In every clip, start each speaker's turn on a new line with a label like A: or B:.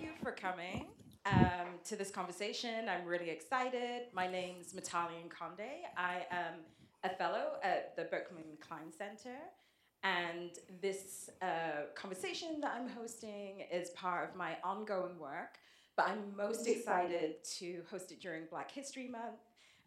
A: you for coming um, to this conversation. I'm really excited. My name's Mutale Nkonde. I am a fellow at the Berkman Klein Center. And this uh, conversation that I'm hosting is part of my ongoing work, but I'm most excited to host it during Black History Month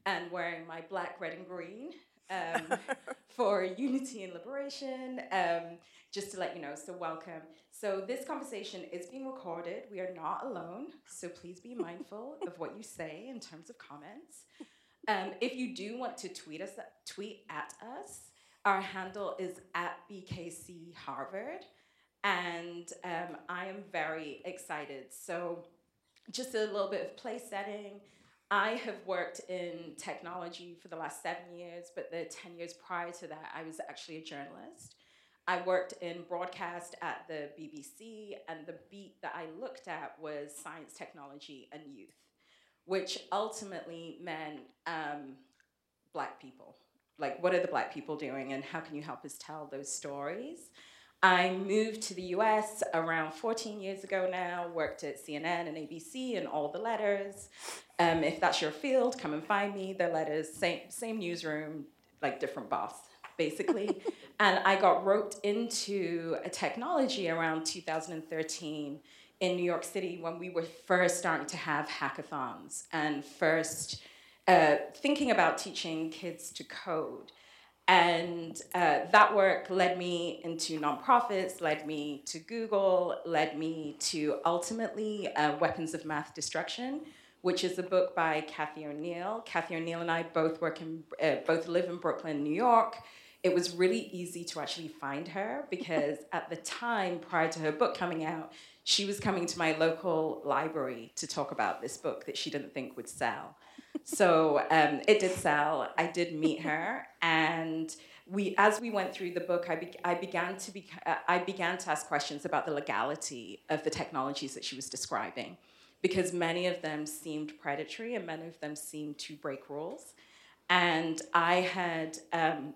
A: and wearing my black, red, and green um, for unity and liberation. Um, just to let you know, so welcome. So this conversation is being recorded. We are not alone, so please be mindful of what you say in terms of comments. Um, if you do want to tweet us, tweet at us. Our handle is at BKC Harvard, and um, I am very excited. So, just a little bit of place setting. I have worked in technology for the last seven years, but the 10 years prior to that, I was actually a journalist. I worked in broadcast at the BBC, and the beat that I looked at was science, technology, and youth, which ultimately meant um, black people. Like, what are the black people doing, and how can you help us tell those stories? I moved to the US around 14 years ago now, worked at CNN and ABC and all the letters. Um, if that's your field, come and find me. The letters, same, same newsroom, like different boss basically. and I got roped into a technology around 2013 in New York City when we were first starting to have hackathons and first uh, thinking about teaching kids to code. And uh, that work led me into nonprofits, led me to Google, led me to ultimately uh, Weapons of Math Destruction, which is a book by Cathy O'Neil. Cathy O'Neil and I both work in, uh, both live in Brooklyn, New York it was really easy to actually find her because at the time prior to her book coming out, she was coming to my local library to talk about this book that she didn't think would sell. So um, it did sell. I did meet her, and we, as we went through the book, I, be, I began to be, uh, I began to ask questions about the legality of the technologies that she was describing, because many of them seemed predatory and many of them seemed to break rules. And I had um,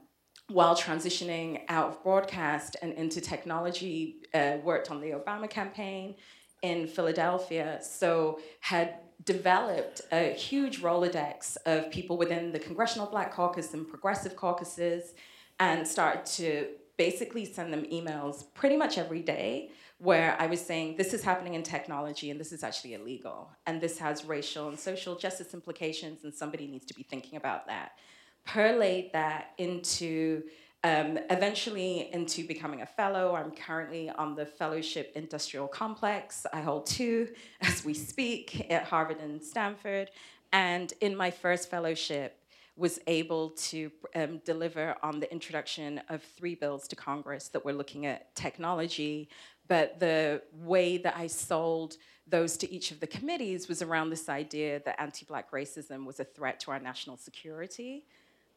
A: while transitioning out of broadcast and into technology, uh, worked on the Obama campaign in Philadelphia, so had developed a huge Rolodex of people within the Congressional Black Caucus and Progressive caucuses, and started to basically send them emails pretty much every day where I was saying, this is happening in technology and this is actually illegal. And this has racial and social justice implications, and somebody needs to be thinking about that perlate that into um, eventually into becoming a fellow. I'm currently on the Fellowship Industrial Complex. I hold two as we speak at Harvard and Stanford. And in my first fellowship, was able to um, deliver on the introduction of three bills to Congress that were looking at technology. But the way that I sold those to each of the committees was around this idea that anti Black racism was a threat to our national security.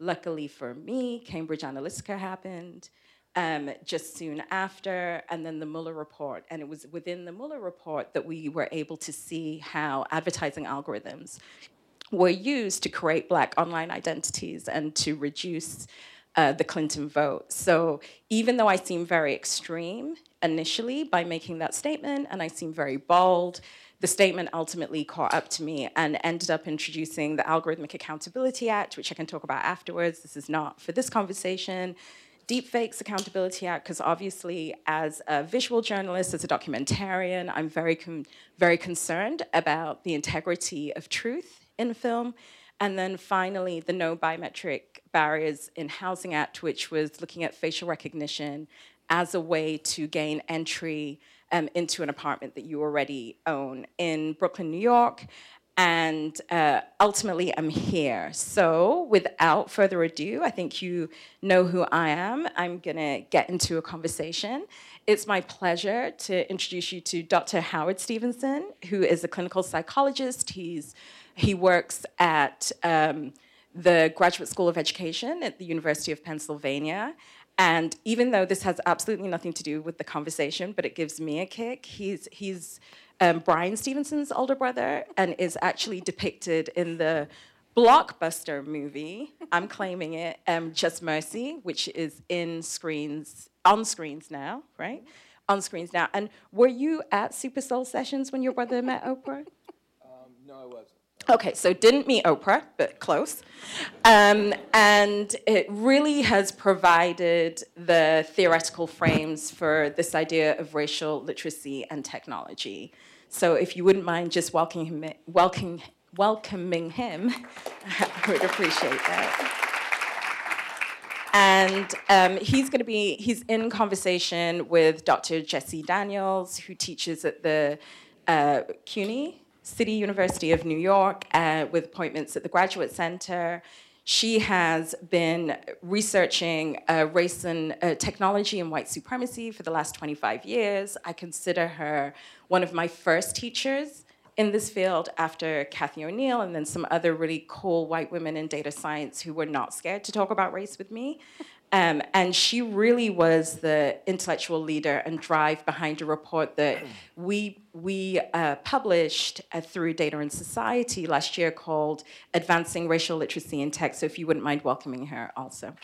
A: Luckily for me, Cambridge Analytica happened um, just soon after, and then the Mueller report. And it was within the Mueller report that we were able to see how advertising algorithms were used to create black online identities and to reduce uh, the Clinton vote. So even though I seem very extreme initially by making that statement, and I seem very bold, the statement ultimately caught up to me and ended up introducing the Algorithmic Accountability Act, which I can talk about afterwards. This is not for this conversation. Deepfakes Accountability Act, because obviously, as a visual journalist, as a documentarian, I'm very, very concerned about the integrity of truth in film. And then finally, the No Biometric Barriers in Housing Act, which was looking at facial recognition as a way to gain entry um, into an apartment that you already own in Brooklyn, New York. And uh, ultimately, I'm here. So, without further ado, I think you know who I am. I'm going to get into a conversation. It's my pleasure to introduce you to Dr. Howard Stevenson, who is a clinical psychologist. He's, he works at um, the Graduate School of Education at the University of Pennsylvania. And even though this has absolutely nothing to do with the conversation, but it gives me a kick, he's, he's um, Bryan Stevenson's older brother and is actually depicted in the blockbuster movie, I'm claiming it, um, Just Mercy, which is in screens, on screens now, right? on screens now. And were you at Super Soul Sessions when your brother met Oprah?
B: Um, no, I wasn't.
A: Okay, so didn't meet Oprah, but close. Um, and it really has provided the theoretical frames for this idea of racial literacy and technology. So if you wouldn't mind just welcoming him, welcoming, welcoming him, I would appreciate that. And um, he's going to be, he's in conversation with Dr. Jessie Daniels, who teaches at the uh, CUNY, City University of New York, uh, with appointments at the Graduate Center. She has been researching uh, race and uh, technology and white supremacy for the last 25 years. I consider her one of my first teachers in this field after Cathy O'Neil and then some other really cool white women in data science who were not scared to talk about race with me. Um, and she really was the intellectual leader and drive behind a report that we, we uh, published uh, through Data and Society last year called Advancing Racial Literacy in Tech. So if you wouldn't mind welcoming her also.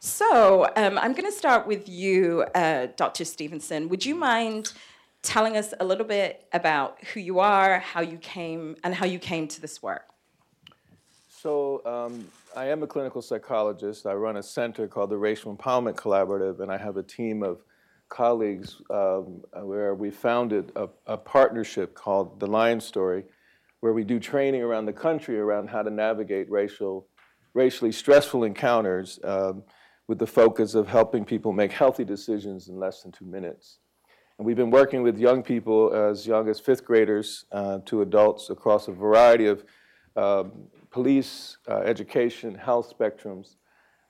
A: So um, I'm going to start with you, uh, Dr. Stevenson. Would you mind telling us a little bit about who you are, how you came, and how you came to this work?
B: So um, I am a clinical psychologist. I run a center called the Racial Empowerment Collaborative, and I have a team of colleagues um, where we founded a, a, partnership called The Lion Story, where we do training around the country around how to navigate racial, racially stressful encounters um, with the focus of helping people make healthy decisions in less than two minutes. And we've been working with young people as young as fifth graders uh, to adults across a variety of um, police, uh, education, health spectrums.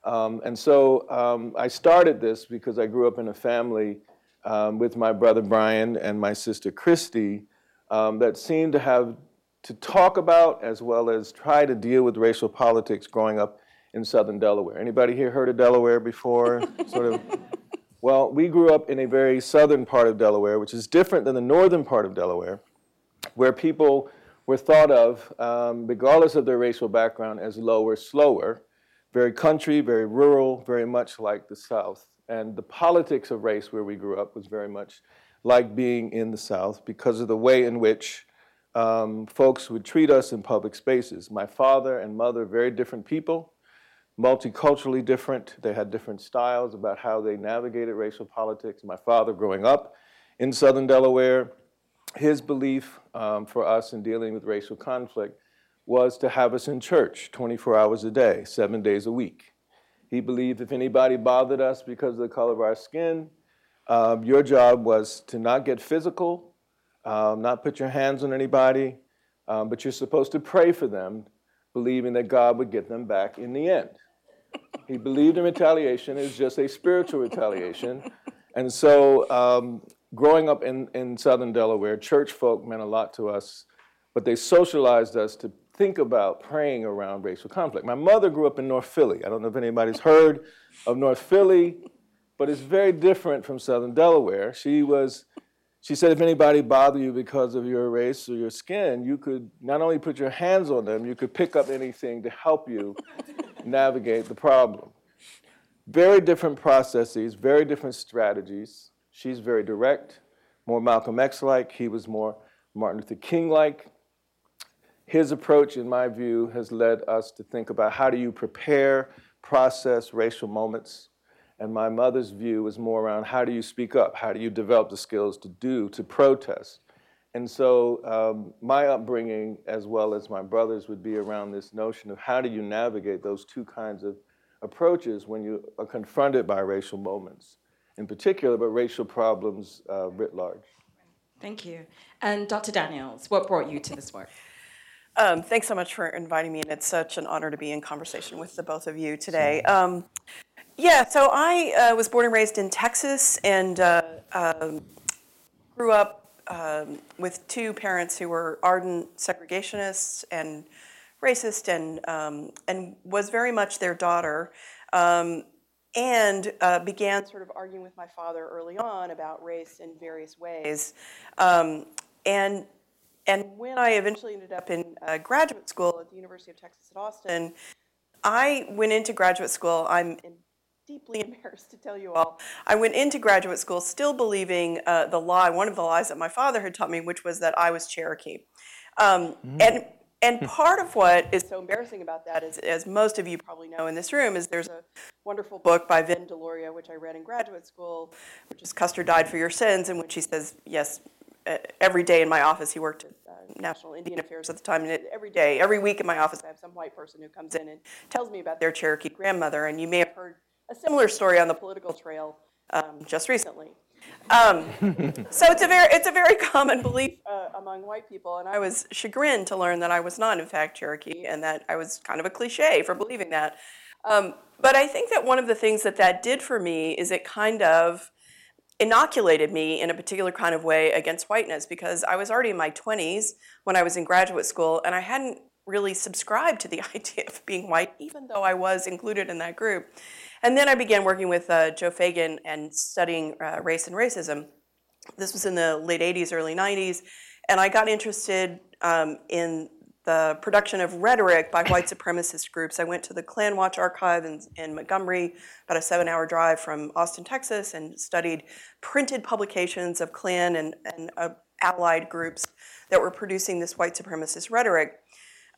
B: Um, and so um, I started this because I grew up in a family um, with my brother Bryan and my sister Christy um, that seemed to have to talk about as well as try to deal with racial politics growing up in southern Delaware. Anybody here heard of Delaware before? sort of. Well, we grew up in a very southern part of Delaware, which is different than the northern part of Delaware, where people were thought of, um, regardless of their racial background, as lower, slower, very country, very rural, very much like the South. And the politics of race where we grew up was very much like being in the South because of the way in which um, folks would treat us in public spaces. My father and mother, very different people, multiculturally different. They had different styles about how they navigated racial politics. My father, growing up in southern Delaware, his belief um, for us in dealing with racial conflict was to have us in church 24 hours a day, seven days a week. He believed if anybody bothered us because of the color of our skin, um, your job was to not get physical, um, not put your hands on anybody, um, but you're supposed to pray for them, believing that God would get them back in the end. He believed in retaliation is just a spiritual retaliation. And so um, growing up in, in southern Delaware, church folk meant a lot to us, but they socialized us to think about praying around racial conflict. My mother grew up in North Philly. I don't know if anybody's heard of North Philly, but it's very different from southern Delaware. She was she said if anybody bothered you because of your race or your skin, you could not only put your hands on them, you could pick up anything to help you navigate the problem. Very different processes, very different strategies. She's very direct, more Malcolm X like. He was more Martin Luther King like. His approach, in my view, has led us to think about how do you prepare, process racial moments. And my mother's view was more around how do you speak up? How do you develop the skills to do, to protest? And so um, my upbringing, as well as my brother's, would be around this notion of how do you navigate those two kinds of approaches when you are confronted by racial moments in particular, but racial problems uh, writ large.
A: Thank you. And Dr. Daniels, what brought you to this work?
C: Um, thanks so much for inviting me, and it's such an honor to be in conversation with the both of you today. Um, yeah, so I uh, was born and raised in Texas and uh, um, grew up um, with two parents who were ardent segregationists and racist, and um, and was very much their daughter. Um, and uh, began sort of arguing with my father early on about race in various ways. Um, and, and when I eventually ended up in uh, graduate school at the University of Texas at Austin, I went into graduate school. I'm deeply embarrassed to tell you all. I went into graduate school still believing uh, the lie, one of the lies that my father had taught me, which was that I was Cherokee. Um, mm. And and part of what is so embarrassing about that is, as most of you probably know in this room, is there's a wonderful book by Vine Deloria, which I read in graduate school, which is Custer Died for Your Sins, in which he says, yes, every day in my office, he worked at uh, National Indian Affairs at the time, and every day, every week in my office, I have some white person who comes in and tells me about their Cherokee grandmother, and you may have heard a similar story on the political trail um, just recently. Um, so it's a very it's a very common belief uh, among white people, and I was chagrined to learn that I was not in fact Cherokee, and that I was kind of a cliche for believing that. Um, but I think that one of the things that that did for me is it kind of inoculated me in a particular kind of way against whiteness because I was already in my 20s when I was in graduate school, and I hadn't really subscribed to the idea of being white, even though I was included in that group. And then I began working with uh, Joe Feagin and studying uh, race and racism. This was in the late 80s, early 90s, and I got interested um, in the production of rhetoric by white supremacist groups. I went to the Klan Watch archive in, in Montgomery, about a seven hour drive from Austin, Texas, and studied printed publications of Klan and, and uh, allied groups that were producing this white supremacist rhetoric.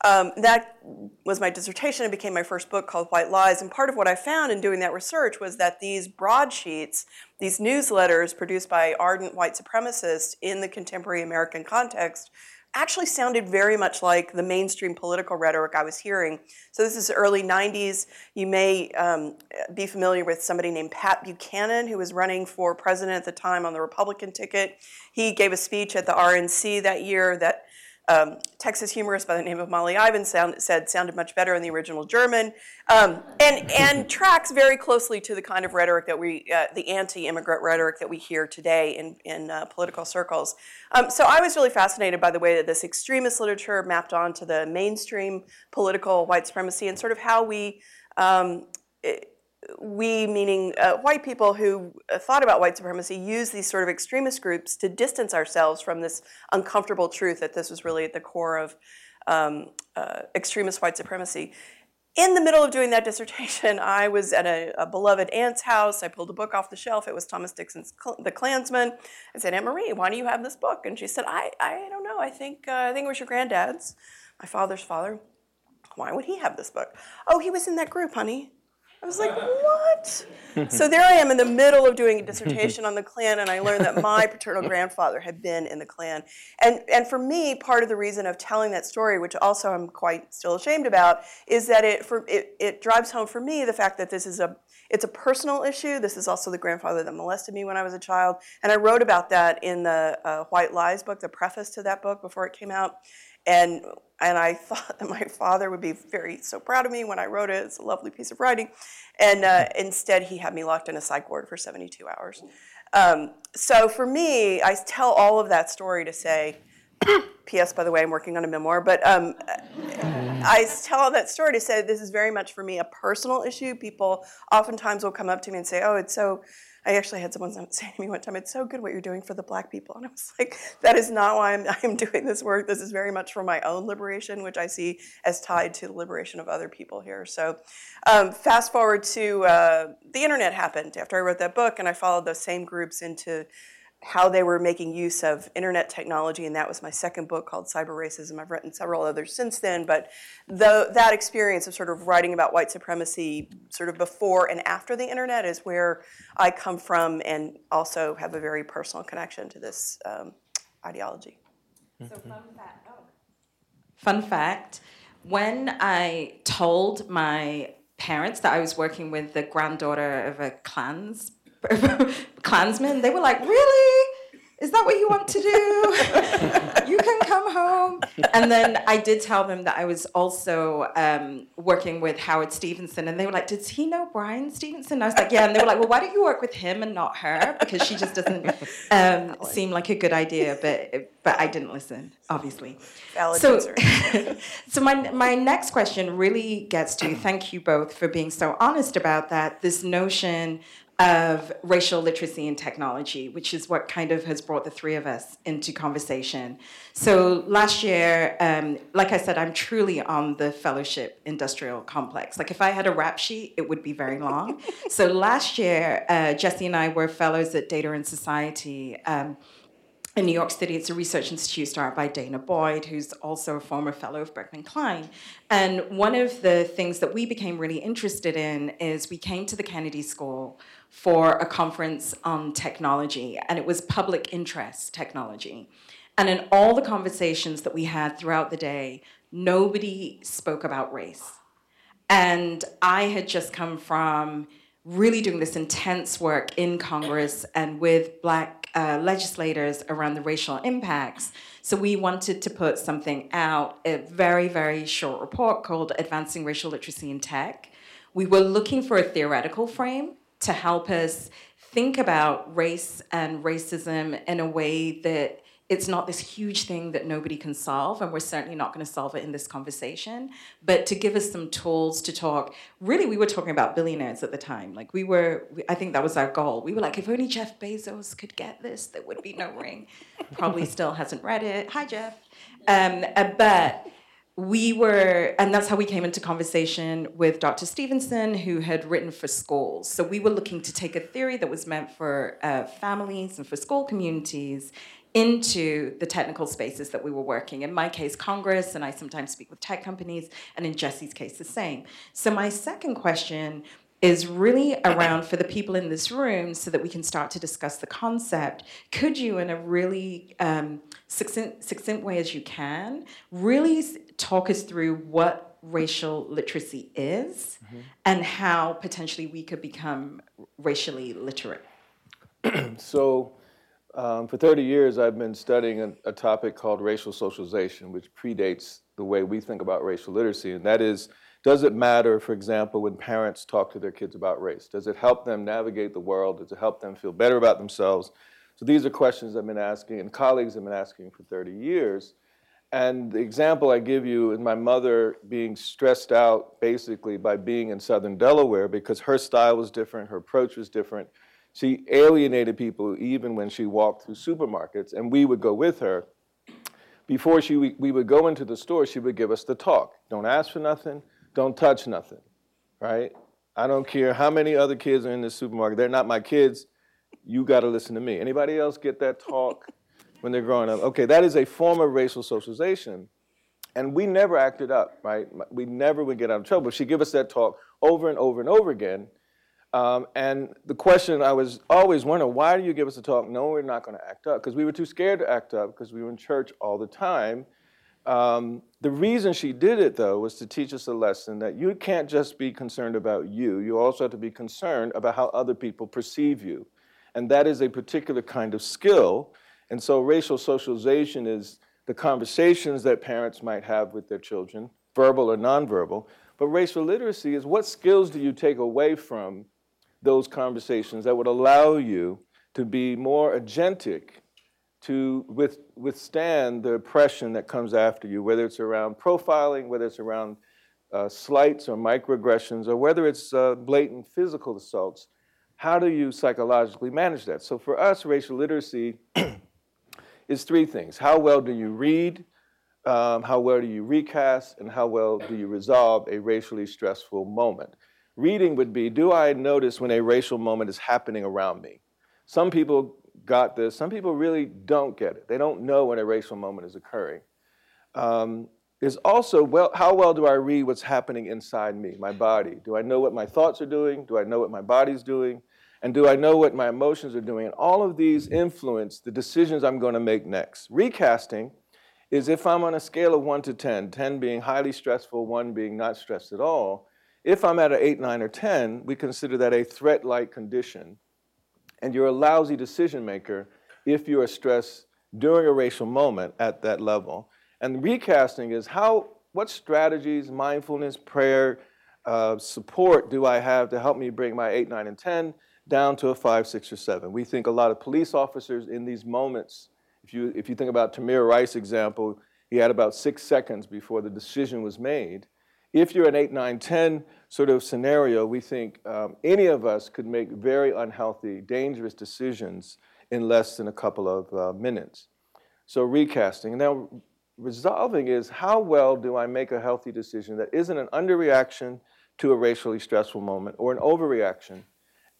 C: Um, that was my dissertation. It became my first book called White Lies. And part of what I found in doing that research was that these broadsheets, these newsletters produced by ardent white supremacists in the contemporary American context, actually sounded very much like the mainstream political rhetoric I was hearing. So this is early 90s. You may um, be familiar with somebody named Pat Buchanan, who was running for president at the time on the Republican ticket. He gave a speech at the RNC that year that um, Texas humorist by the name of Molly Ivins sound, said sounded much better in the original German, um, and and tracks very closely to the kind of rhetoric that we, uh, the anti-immigrant rhetoric that we hear today in in uh, political circles. Um, so I was really fascinated by the way that this extremist literature mapped onto the mainstream political white supremacy and sort of how we. Um, it, we, meaning uh, white people who uh, thought about white supremacy, use these sort of extremist groups to distance ourselves from this uncomfortable truth that this was really at the core of um, uh, extremist white supremacy. In the middle of doing that dissertation, I was at a, a, beloved aunt's house. I pulled a book off the shelf. It was Thomas Dixon's The Klansman. I said, Aunt Marie, why do you have this book? And she said, I, I don't know. I think, uh, I think it was your granddad's, my father's father. Why would he have this book? Oh, he was in that group, honey. I was like, what? so there I am in the middle of doing a dissertation on the Klan, and I learned that my paternal grandfather had been in the Klan. And, and for me, part of the reason of telling that story, which also I'm quite still ashamed about, is that it, for, it, it drives home for me the fact that this is a, it's a personal issue. This is also the grandfather that molested me when I was a child. And I wrote about that in the uh, White Lies book, the preface to that book before it came out. And and I thought that my father would be very so proud of me when I wrote it. It's a lovely piece of writing, and uh, instead he had me locked in a psych ward for 72 hours. Um, so for me, I tell all of that story to say. P.S. By the way, I'm working on a memoir, but um, I tell all that story to say this is very much for me a personal issue. People oftentimes will come up to me and say, "Oh, it's so I actually had someone say to me one time, "It's so good what you're doing for the Black people," and I was like, "That is not why I'm, I'm doing this work. This is very much for my own liberation, which I see as tied to the liberation of other people here." So, um, fast forward to uh, the internet happened after I wrote that book, and I followed those same groups into how they were making use of internet technology, and that was my second book called Cyber Racism. I've written several others since then, but the, that experience of sort of writing about white supremacy sort of before and after the internet is where I come from and also have a very personal connection to this um, ideology.
A: So, fun fact, oh. fun fact when I told my parents that I was working with the granddaughter of a Klans Klansmen, they were like, really? Is that what you want to do? you can come home. And then I did tell them that I was also um, working with Howard Stevenson, and they were like, "Does he know Bryan Stevenson?" I was like, "Yeah." And they were like, "Well, why don't you work with him and not her? Because she just doesn't um, seem like a good idea." But but I didn't listen, obviously.
C: Valid
A: so, so my my next question really gets to thank you both for being so honest about that. This notion of racial literacy and technology, which is what kind of has brought the three of us into conversation. So last year, um, like I said, I'm truly on the fellowship industrial complex. Like if I had a rap sheet, it would be very long. so last year, uh, Jessie and I were fellows at Data and Society. Um, in New York City, it's a research institute started by Dana Boyd, who's also a former fellow of Berkman Klein. And one of the things that we became really interested in is we came to the Kennedy School for a conference on technology, and it was public interest technology. And in all the conversations that we had throughout the day, nobody spoke about race. And I had just come from really doing this intense work in Congress and with Black uh, legislators around the racial impacts. So we wanted to put something out, a very, very short report called Advancing Racial Literacy in Tech. We were looking for a theoretical frame to help us think about race and racism in a way that it's not this huge thing that nobody can solve, and we're certainly not going to solve it in this conversation. But to give us some tools to talk, really, we were talking about billionaires at the time. Like, we were, I think that was our goal. We were like, if only Jeff Bezos could get this, there would be no ring. Probably still hasn't read it. Hi, Jeff. Um, uh, but we were, and that's how we came into conversation with Dr. Stevenson, who had written for schools. So we were looking to take a theory that was meant for uh, families and for school communities into the technical spaces that we were working. In my case, Congress, and I sometimes speak with tech companies, and in Jessie's case, the same. So, my second question is really around for the people in this room so that we can start to discuss the concept. Could you, in a really um, succinct, succinct way as you can, really talk us through what racial literacy is mm-hmm. and how potentially we could become racially literate?
B: so, um, for 30 years, I've been studying a, a, topic called racial socialization, which predates the way we think about racial literacy. And that is, does it matter, for example, when parents talk to their kids about race? Does it help them navigate the world? Does it help them feel better about themselves? So these are questions I've been asking, and colleagues have been asking for 30 years. And the example I give you is my mother being stressed out basically by being in southern Delaware because her style was different, her approach was different she alienated people even when she walked through supermarkets, and we would go with her. Before she, we, we would go into the store, she would give us the talk. Don't ask for nothing, don't touch nothing, right? I don't care how many other kids are in this supermarket. They're not my kids. You got to listen to me. Anybody else get that talk when they're growing up? Okay, that is a form of racial socialization. And we never acted up, right? We never would get out of trouble. She'd give us that talk over and over and over again. Um, and the question I was always wondering, why do you give us a talk? No, we're not going to act up. Because we were too scared to act up because we were in church all the time. Um, the reason she did it, though, was to teach us a lesson that you can't just be concerned about you. You also have to be concerned about how other people perceive you. And that is a particular kind of skill. And so racial socialization is the conversations that parents might have with their children, verbal or nonverbal. But racial literacy is what skills do you take away from those conversations that would allow you to be more agentic to with, withstand the oppression that comes after you, whether it's around profiling, whether it's around uh, slights or microaggressions, or whether it's uh, blatant physical assaults. How do you psychologically manage that? So for us, racial literacy is three things. How well do you read? Um, how well do you recast? And how well do you resolve a racially stressful moment? Reading would be Do I notice when a racial moment is happening around me? Some people got this, some people really don't get it. They don't know when a racial moment is occurring. Um, is also well, how well do I read what's happening inside me, my body? Do I know what my thoughts are doing? Do I know what my body's doing? And do I know what my emotions are doing? And all of these influence the decisions I'm going to make next. Recasting is if I'm on a scale of 1 to 10, 10 being highly stressful, 1 being not stressed at all, if I'm at an 8, 9, or 10, we consider that a threat like condition. And you're a lousy decision maker if you are stressed during a racial moment at that level. And recasting is how, what strategies, mindfulness, prayer, uh, support do I have to help me bring my 8, 9, and 10 down to a 5, 6, or 7? We think a lot of police officers in these moments, if you, if you think about Tamir Rice example, he had about six seconds before the decision was made if you're an 8, 9, 10 sort of scenario, we think um, any of us could make very unhealthy, dangerous decisions in less than a couple of uh, minutes. So recasting. Now, resolving is how well do I make a healthy decision that isn't an underreaction to a racially stressful moment or an overreaction?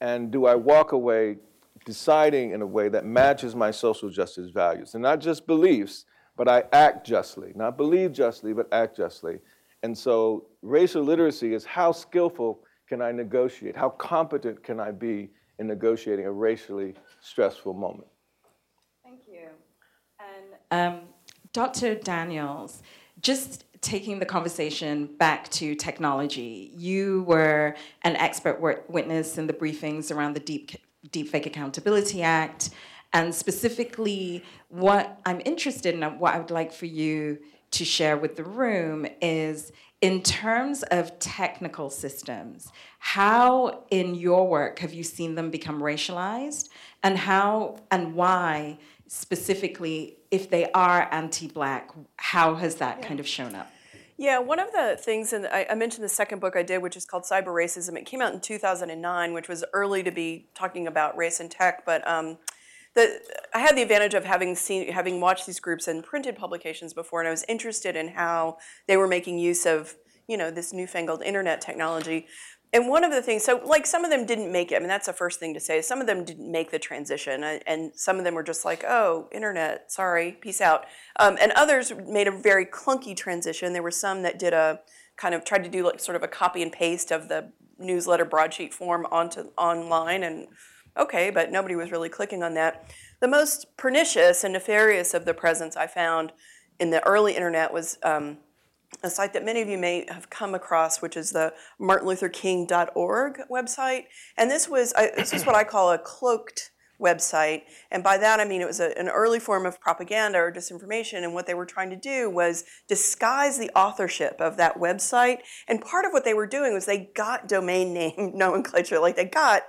B: And do I walk away deciding in a way that matches my social justice values? And not just beliefs, but I act justly. Not believe justly, but act justly. And so racial literacy is how skillful can I negotiate? How competent can I be in negotiating a racially stressful moment?
A: Thank you. And um, Dr. Daniels, just taking the conversation back to technology, you were an expert witness in the briefings around the Deep Deepfake Accountability Act, and specifically, what I'm interested in, and what I would like for you to share with the room is in terms of technical systems, how in your work have you seen them become racialized and how and why specifically if they are anti-black, how has that yeah. kind of shown up?
C: Yeah, one of the things, and I, I, mentioned the second book I did, which is called Cyber Racism. It came out in 2009, which was early to be talking about race and tech, but um, the, I had the advantage of having seen, having watched these groups in printed publications before, and I was interested in how they were making use of, you know, this newfangled internet technology. And one of the things, so like some of them didn't make it. I mean, that's the first thing to say. Some of them didn't make the transition, and some of them were just like, "Oh, internet, sorry, peace out." Um, and others made a very clunky transition. There were some that did a kind of tried to do like sort of a copy and paste of the newsletter broadsheet form onto online and okay, but nobody was really clicking on that. The most pernicious and nefarious of the presence I found in the early internet was um, a site that many of you may have come across, which is the martinlutherking.org website. And this was this is what I call a cloaked website. And by that I mean it was a, an early form of propaganda or disinformation. And what they were trying to do was disguise the authorship of that website. And part of what they were doing was they got domain name nomenclature, like they got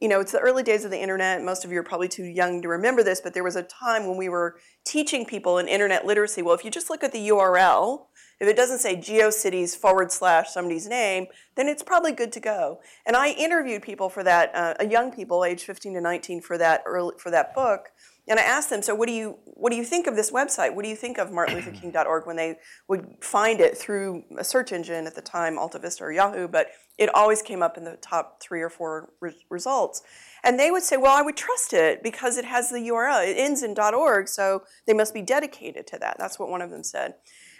C: you know, it's the early days of the internet. Most of you are probably too young to remember this, but there was a time when we were teaching people in internet literacy. Well, if you just look at the URL, if it doesn't say GeoCities forward slash somebody's name, then it's probably good to go. And I interviewed people for that, uh, young people, age 15 to 19, for that early, for that book. And I asked them, so what do you what do you think of this website? What do you think of martinlutherking.org when they would find it through a search engine at the time, AltaVista or Yahoo, but it always came up in the top three or four re- results. And they would say, well, I would trust it because it has the URL. It ends in .org, so they must be dedicated to that. That's what one of them said.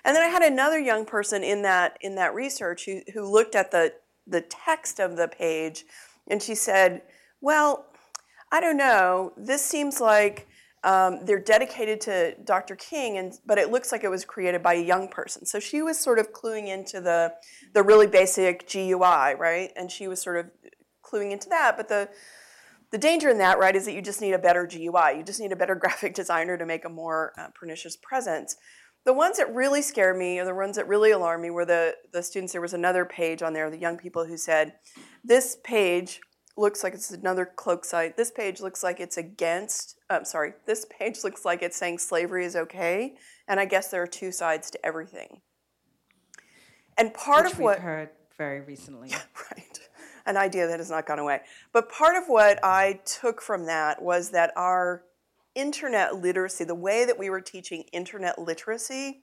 C: And then I had another young person in that in that research who, who looked at the the text of the page, and she said, well, I don't know. This seems like um, they're dedicated to Dr. King, and but it looks like it was created by a young person. So she was sort of cluing into the the really basic GUI, right? And she was sort of cluing into that. But the the danger in that, right, is that you just need a better GUI. You just need a better graphic designer to make a more uh, pernicious presence. The ones that really scared me, or the ones that really alarmed me, were the the students. There was another page on there, the young people who said, "This page looks like it's another cloak site. This page looks like it's against, I'm sorry, this page looks like it's saying slavery is okay. And I guess there are two sides to everything. And part
A: Which
C: of what.
A: we've heard very recently.
C: Yeah, right. An idea that has not gone away. But part of what I took from that was that our internet literacy, the way that we were teaching internet literacy,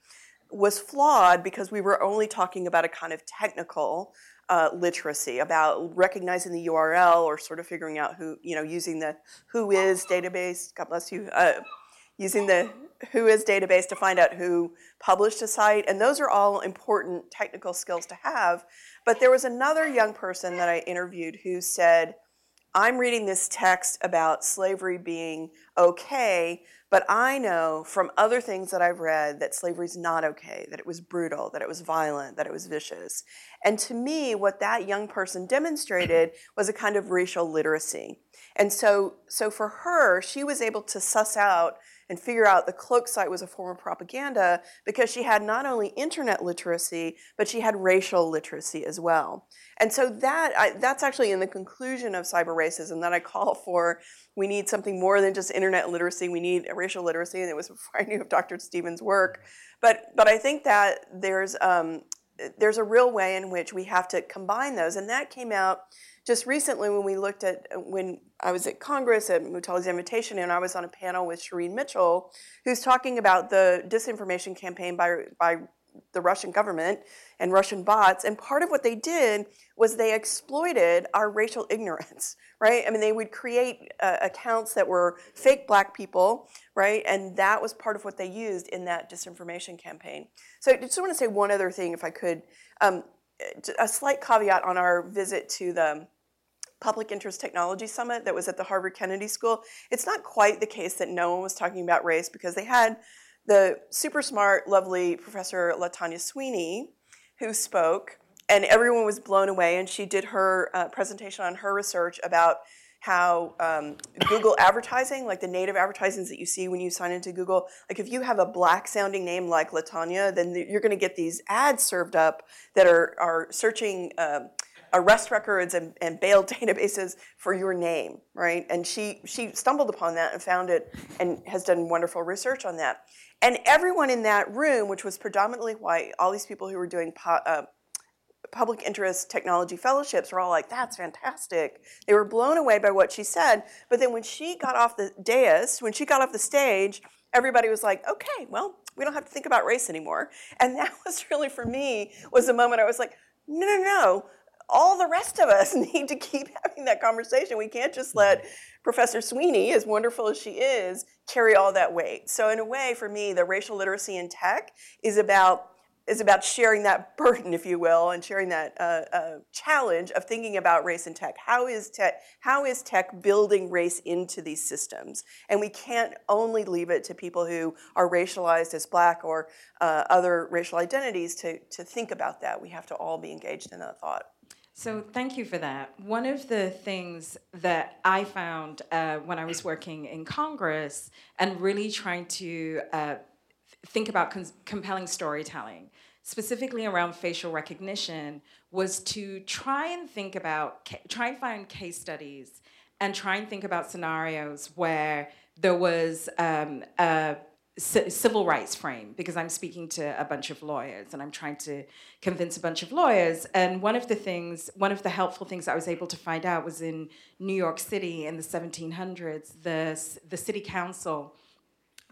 C: was flawed because we were only talking about a kind of technical uh, literacy about recognizing the URL or sort of figuring out who, you know, using the WHOIS database, God bless you, uh, using the WHOIS database to find out who published a site. And those are all important technical skills to have. But there was another young person that I interviewed who said, I'm reading this text about slavery being okay, but I know from other things that I've read that slavery is not okay, that it was brutal, that it was violent, that it was vicious. And to me, what that young person demonstrated was a kind of racial literacy. And so, so for her, she was able to suss out and figure out the cloak site was a form of propaganda because she had not only internet literacy, but she had racial literacy as well. And so that I, that's actually in the conclusion of cyber racism that I call for. We need something more than just internet literacy. We need racial literacy, and it was before I knew of Dr. Stevens' work. But but I think that there's um, there's a real way in which we have to combine those, and that came out just recently when we looked at when I was at Congress at Mutale's invitation, and I was on a panel with Shireen Mitchell, who's talking about the disinformation campaign by by the Russian government and Russian bots. And part of what they did was they exploited our racial ignorance, right? I mean, they would create uh, accounts that were fake black people, right? And that was part of what they used in that disinformation campaign. So I just want to say one other thing, if I could. Um, a slight caveat on our visit to the Public Interest Technology Summit that was at the Harvard Kennedy School. It's not quite the case that no one was talking about race because they had the super smart, lovely Professor LaTanya Sweeney who spoke, and everyone was blown away. And she did her uh, presentation on her research about how um, Google advertising, like the native advertisements that you see when you sign into Google, like if you have a black sounding name like Latanya, then you're going to get these ads served up that are, are searching um, arrest records and, and bail databases for your name, right? And she she stumbled upon that and found it and has done wonderful research on that. And everyone in that room, which was predominantly white, all these people who were doing po- uh, public interest technology fellowships were all like, that's fantastic. They were blown away by what she said. But then when she got off the dais, when she got off the stage, everybody was like, okay, well, we don't have to think about race anymore. And that was really, for me, was the moment I was like, no, no, no all the rest of us need to keep having that conversation. We can't just let Professor Sweeney, as wonderful as she is, carry all that weight. So, in a way, for me, the racial literacy in tech is about is about sharing that burden, if you will, and sharing that uh, uh, challenge of thinking about race in tech. How is tech? How is tech building race into these systems? And we can't only leave it to people who are racialized as black or uh, other racial identities to to think about that. We have to all be engaged in that thought.
A: So thank you for that. One of the things that I found uh, when I was working in Congress and really trying to uh, think about con- compelling storytelling, specifically around facial recognition, was to try and think about, ca- try and find case studies and try and think about scenarios where there was um, a civil rights frame because I'm speaking to a bunch of lawyers and I'm trying to convince a bunch of lawyers. And one of the things, one of the helpful things I was able to find out was in New York City in the 1700s, the, the city council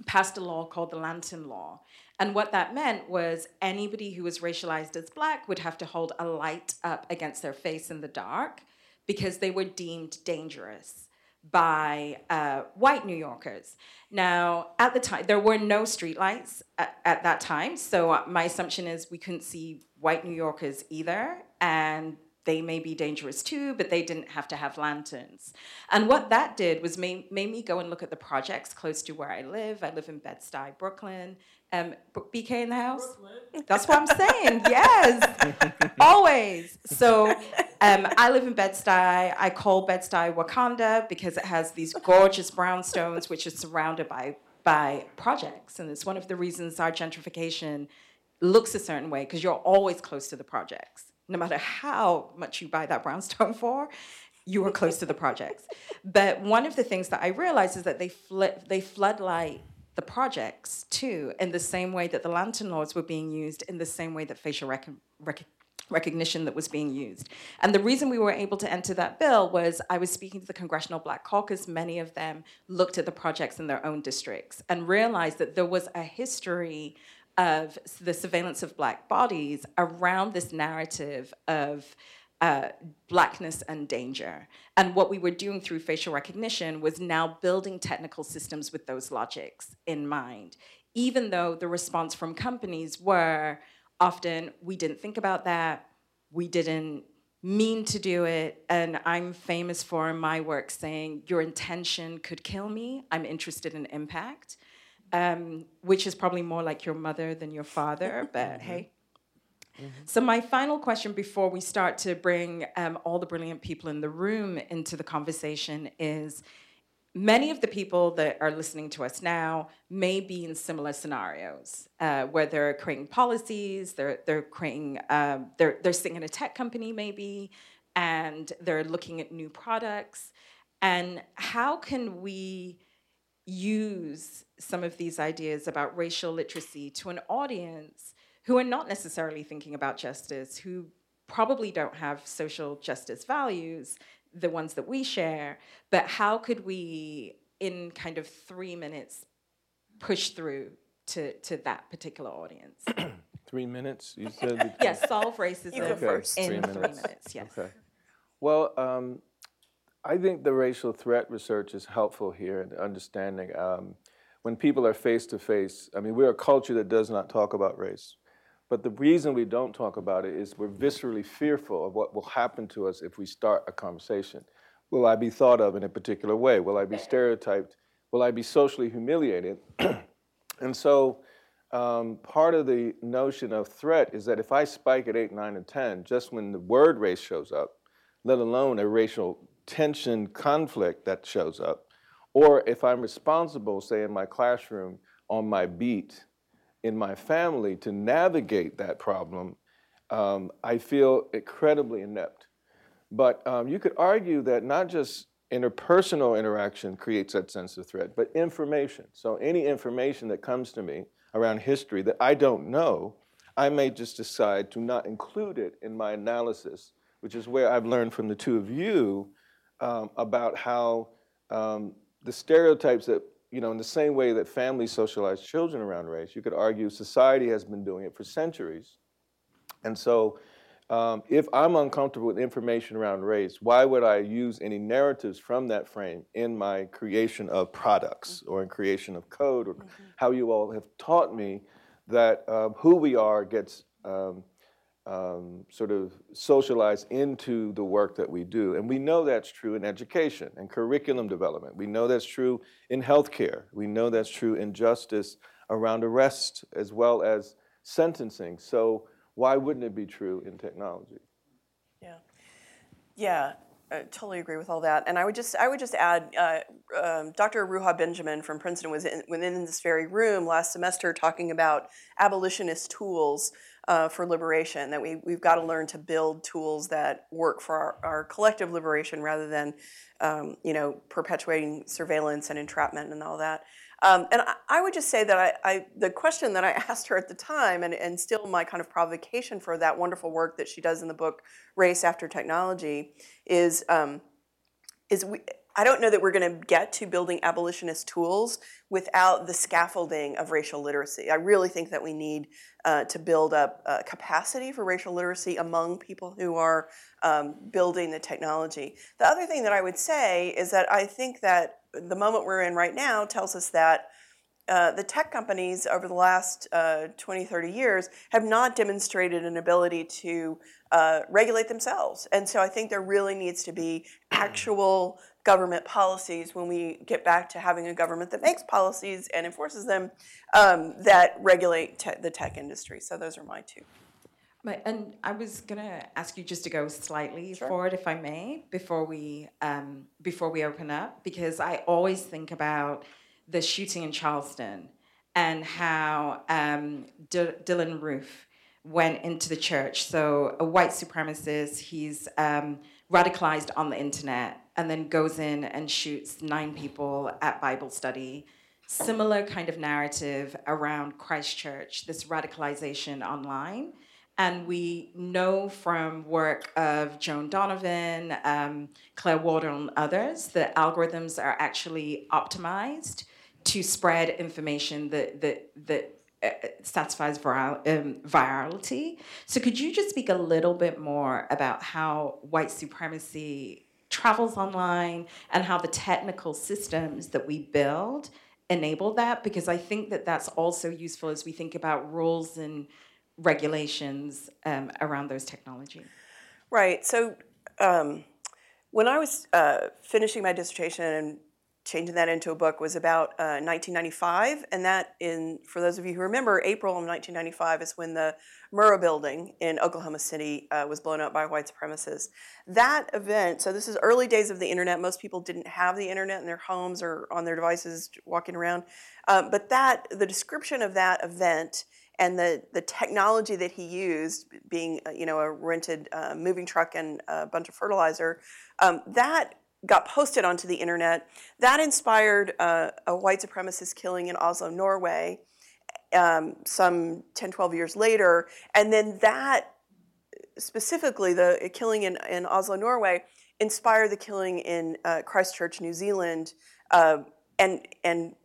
A: passed a law called the Lantern Law. And what that meant was anybody who was racialized as black would have to hold a light up against their face in the dark because they were deemed dangerous by uh, white New Yorkers. Now, at the time, there were no streetlights at, at that time, so my assumption is we couldn't see white New Yorkers either, and they may be dangerous too, but they didn't have to have lanterns. And what that did was made, made me go and look at the projects close to where I live. I live in Bed-Stuy, Brooklyn. Um, BK in the house? Brooklyn. That's what I'm saying. yes, always. So um, I live in Bed-Stuy. I call Bed-Stuy Wakanda because it has these gorgeous brownstones, which is surrounded by by projects, and it's one of the reasons our gentrification looks a certain way because you're always close to the projects no matter how much you buy that brownstone for, you are close to the projects. But one of the things that I realized is that they flip, they floodlight the projects too, in the same way that the lantern laws were being used, in the same way that facial rec- rec- recognition that was being used. And the reason we were able to enter that bill was I was speaking to the Congressional Black Caucus. Many of them looked at the projects in their own districts and realized that there was a history of the surveillance of black bodies around this narrative of uh, blackness and danger. And what we were doing through facial recognition was now building technical systems with those logics in mind, even though the response from companies were often, we didn't think about that, we didn't mean to do it, and I'm famous for in my work saying, your intention could kill me, I'm interested in impact um, which is probably more like your mother than your father, but hey. Mm-hmm. So, my final question before we start to bring um, all the brilliant people in the room into the conversation is many of the people that are listening to us now may be in similar scenarios uh, where they're creating policies, they're, they're creating, um, they're, they're sitting in a tech company maybe, and they're looking at new products. And how can we use some of these ideas about racial literacy to an audience who are not necessarily thinking about justice, who probably don't have social justice values, the ones that we share, but how could we, in kind of three minutes, push through to, to that particular audience?
B: Three minutes, you said?
A: yes, solve racism
C: You go first.
A: in
B: Three
A: three
B: minutes.
A: minutes. yes.
B: Okay. Well, um, I think the racial threat research is helpful here in understanding um, when people are face to face. I mean, we're a culture that does not talk about race. But the reason we don't talk about it is we're viscerally fearful of what will happen to us if we start a conversation. Will I be thought of in a particular way? Will I be stereotyped? Will I be socially humiliated? and so, um, part of the notion of threat is that if I spike at 8, 9, and 10, just when the word race shows up, let alone a racial tension conflict that shows up, or if I'm responsible, say in my classroom, on my beat, in my family to navigate that problem, um, I feel incredibly inept. But um, you could argue that not just interpersonal interaction creates that sense of threat, but information. So any information that comes to me around history that I don't know, I may just decide to not include it in my analysis, which is where I've learned from the two of you um, about how um, the stereotypes that, you know, in the same way that families socialize children around race, you could argue society has been doing it for centuries. And so, um, if I'm uncomfortable with information around race, why would I use any narratives from that frame in my creation of products or in creation of code or how you all have taught me that um, who we are gets um, um, sort of socialized into the work that we do. And we know that's true in education and curriculum development. We know that's true in healthcare. We know that's true in justice around arrest as well as sentencing. So why wouldn't it be true in technology?
C: Yeah, yeah, I totally agree with all that. And I would just, I would just add, uh, um, Dr. Ruha Benjamin from Princeton was in, within this very room last semester talking about abolitionist tools uh, for liberation. That we we've got to learn to build tools that work for our, our collective liberation rather than, um, you know, perpetuating surveillance and entrapment and all that. Um, and I, I would just say that I, I, the question that I asked her at the time, and, and still my kind of provocation for that wonderful work that she does in the book Race After Technology, is um, is we. I don't know that we're going to get to building abolitionist tools without the scaffolding of racial literacy. I really think that we need uh, to build up uh, capacity for racial literacy among people who are um, building the technology. The other thing that I would say is that I think that the moment we're in right now tells us that uh, the tech companies over the last uh, 20, 30 years have not demonstrated an ability to uh, regulate themselves. And so I think there really needs to be actual government policies when we get back to having a government that makes policies and enforces them um, that regulate te- the tech industry. So those are my two.
A: And I was gonna ask you just to go slightly forward, if I may, before we um, before we open up, because I always think about the shooting in Charleston and how um, D- Dylann Roof went into the church. So a white supremacist, he's um, radicalized on the internet, and then goes in and shoots nine people at Bible study. Similar kind of narrative around Christchurch, this radicalization online. And we know from work of Joan Donovan, um, Claire Wardle, and others that algorithms are actually optimized to spread information that that that uh, satisfies viral, um, virality. So, could you just speak a little bit more about how white supremacy travels online and how the technical systems that we build enable that? Because I think that that's also useful as we think about rules and regulations um, around those technology.
C: Right. So um, when I was uh, finishing my dissertation and changing that into a book was about uh, 1995, and that in for those of you who remember, April of 1995 is when the Murrah Building in Oklahoma City uh, was blown up by white supremacists. That event. So this is early days of the internet. Most people didn't have the internet in their homes or on their devices walking around, uh, but that the description of that event and the, the technology that he used, being uh, you know a rented uh, moving truck and a bunch of fertilizer, um, that got posted onto the internet. That inspired uh, a white supremacist killing in Oslo, Norway, um, some 10, 12 years later. And then that, specifically the killing in, in Oslo, Norway, inspired the killing in uh, Christchurch, New Zealand. Uh, and, and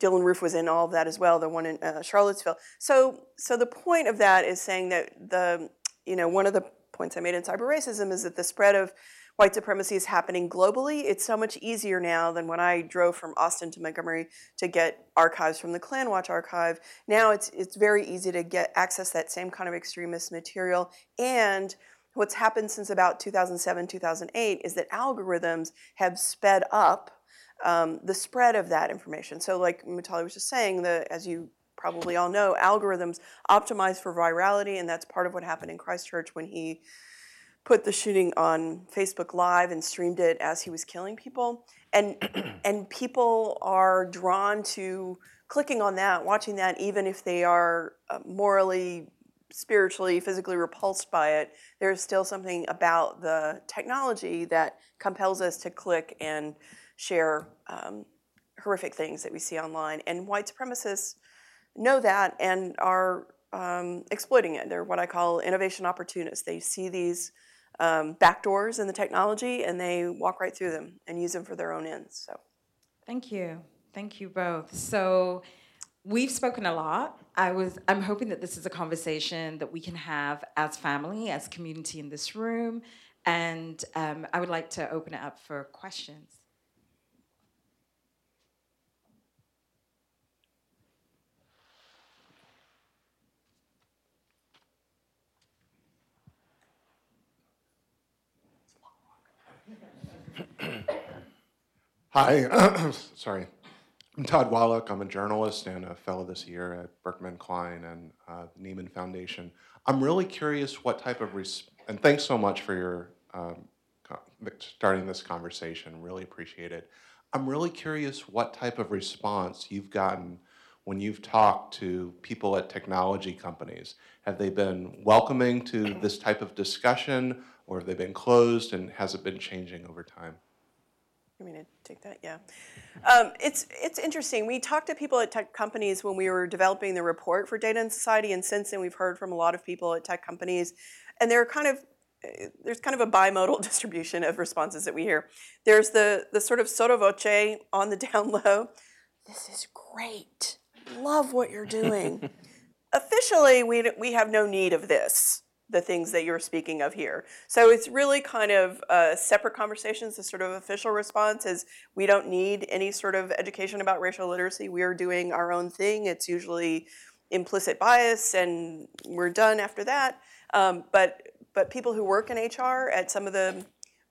C: Dylann Roof was in all of that as well, the one in uh, Charlottesville. So, so the point of that is saying that the, you know, one of the points I made in cyber racism is that the spread of white supremacy is happening globally. It's so much easier now than when I drove from Austin to Montgomery to get archives from the Klan Watch archive. Now it's it's very easy to get access that same kind of extremist material. And what's happened since about 2007, 2008 is that algorithms have sped up um, the spread of that information. So, like Mutale was just saying, the as you probably all know, algorithms optimize for virality, and that's part of what happened in Christchurch when he put the shooting on Facebook Live and streamed it as he was killing people. And and people are drawn to clicking on that, watching that, even if they are uh, morally, spiritually, physically repulsed by it. There's still something about the technology that compels us to click and share um, horrific things that we see online. And white supremacists know that and are um, exploiting it. They're what I call innovation opportunists. They see these um, backdoors in the technology and they walk right through them and use them for their own ends. So,
A: thank you, thank you both. So, we've spoken a lot. I was I'm hoping that this is a conversation that we can have as family, as community in this room, and um, I would like to open it up for questions.
D: Hi, sorry. I'm Todd Wallack. I'm a journalist and a fellow this year at Berkman Klein and uh, Nieman Foundation. I'm really curious what type of, res- and thanks so much for your um, starting this conversation. Really appreciate it. I'm really curious what type of response you've gotten when you've talked to people at technology companies. Have they been welcoming to this type of discussion, or have they been closed, and has it been changing over time?
C: You mean to take that? Yeah. Um, it's it's interesting. We talked to people at tech companies when we were developing the report for Data and Society, and since then we've heard from a lot of people at tech companies, and they're kind of there's kind of a bimodal distribution of responses that we hear. There's the the sort of sotto voce on the down low. This is great. Love what you're doing. Officially, we we have no need of this the things that you're speaking of here. So it's really kind of uh, separate conversations. The sort of official response is we don't need any sort of education about racial literacy. We are doing our own thing. It's usually implicit bias, and we're done after that. Um, but but people who work in HR at some of the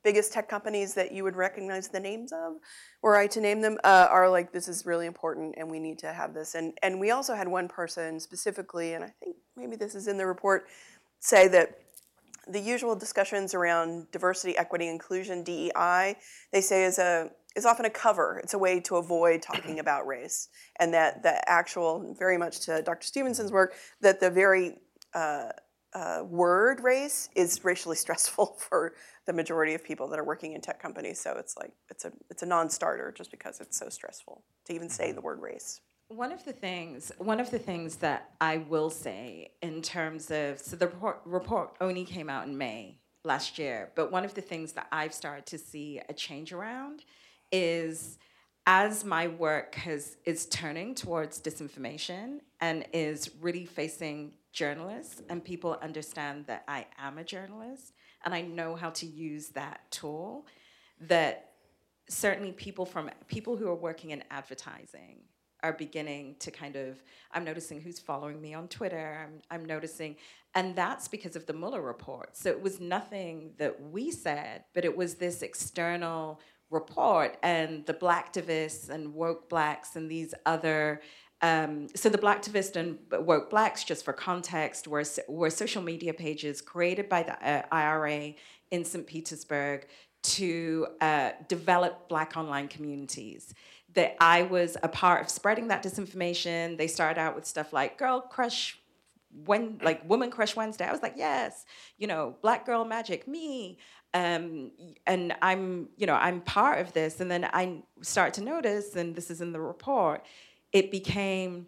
C: biggest tech companies that you would recognize the names of, were I to name them, uh, are like this is really important and we need to have this. And and we also had one person specifically, and I think maybe this is in the report say that the usual discussions around diversity, equity, inclusion, DEI, they say is a is often a cover. It's a way to avoid talking about race, and that the actual, very much to Dr. Stevenson's work, that the very uh, uh, word race is racially stressful for the majority of people that are working in tech companies. So it's like it's a it's a non-starter just because it's so stressful to even say the word race.
A: One of the things, one of the things that I will say in terms of, so the report, report only came out in May last year, but one of the things that I've started to see a change around is as my work has is turning towards disinformation and is really facing journalists and people understand that I am a journalist and I know how to use that tool that certainly people from people who are working in advertising are beginning to kind of i'm noticing who's following me on twitter i'm, I'm noticing and that's because of the mueller report. So it was nothing that we said but it was this external report and the blacktivists and woke blacks and these other um, so the blacktivist and woke blacks just for context were, were social media pages created by the uh, ira in st petersburg to uh, develop black online communities that I was a part of spreading that disinformation. They started out with stuff like girl crush when like woman crush Wednesday. I was like, yes, you know, black girl magic, me. Um, and I'm, you know, I'm part of this. And then I start to notice, and this is in the report, it became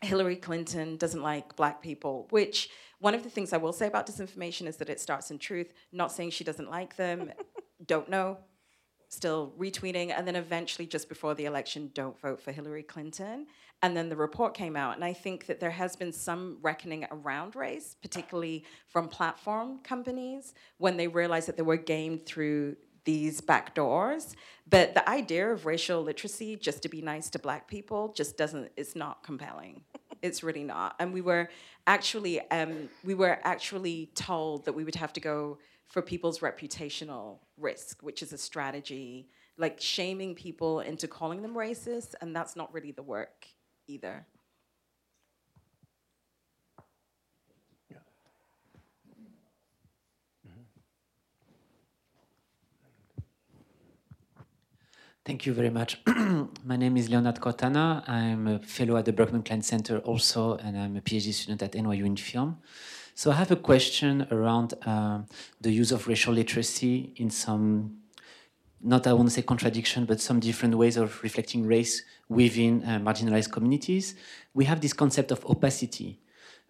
A: Hillary Clinton doesn't like black people, which one of the things I will say about disinformation is that it starts in truth, not saying she doesn't like them, don't know, still retweeting, and then eventually, just before the election, don't vote for Hillary Clinton. And then the report came out, and I think that there has been some reckoning around race, particularly from platform companies, when they realized that they were gamed through these back doors. But the idea of racial literacy just to be nice to black people just doesn't, it's not compelling. it's really not. And we were actually, um, we were actually told that we would have to go for people's reputational risk, which is a strategy, like shaming people into calling them racist, and that's not really the work either.
E: Thank you very much. My name is Leonard Cortana. I'm a fellow at the Berkman Klein Center also, and I'm a PhD student at NYU in film. So I have a question around uh, the use of racial literacy in some, not I want to say contradiction, but some different ways of reflecting race within uh, marginalized communities. We have this concept of opacity.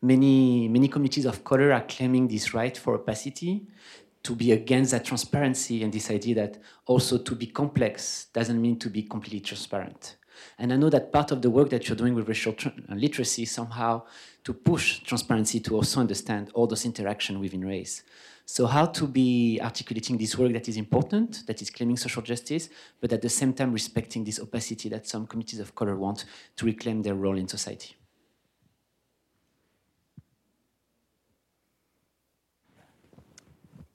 E: Many, many communities of color are claiming this right for opacity to be against that transparency and this idea that also to be complex doesn't mean to be completely transparent. And I know that part of the work that you're doing with racial uh, literacy is somehow to push transparency to also understand all those interaction within race. So how to be articulating this work that is important, that is claiming social justice, but at the same time respecting this opacity that some communities of color want to reclaim their role in society.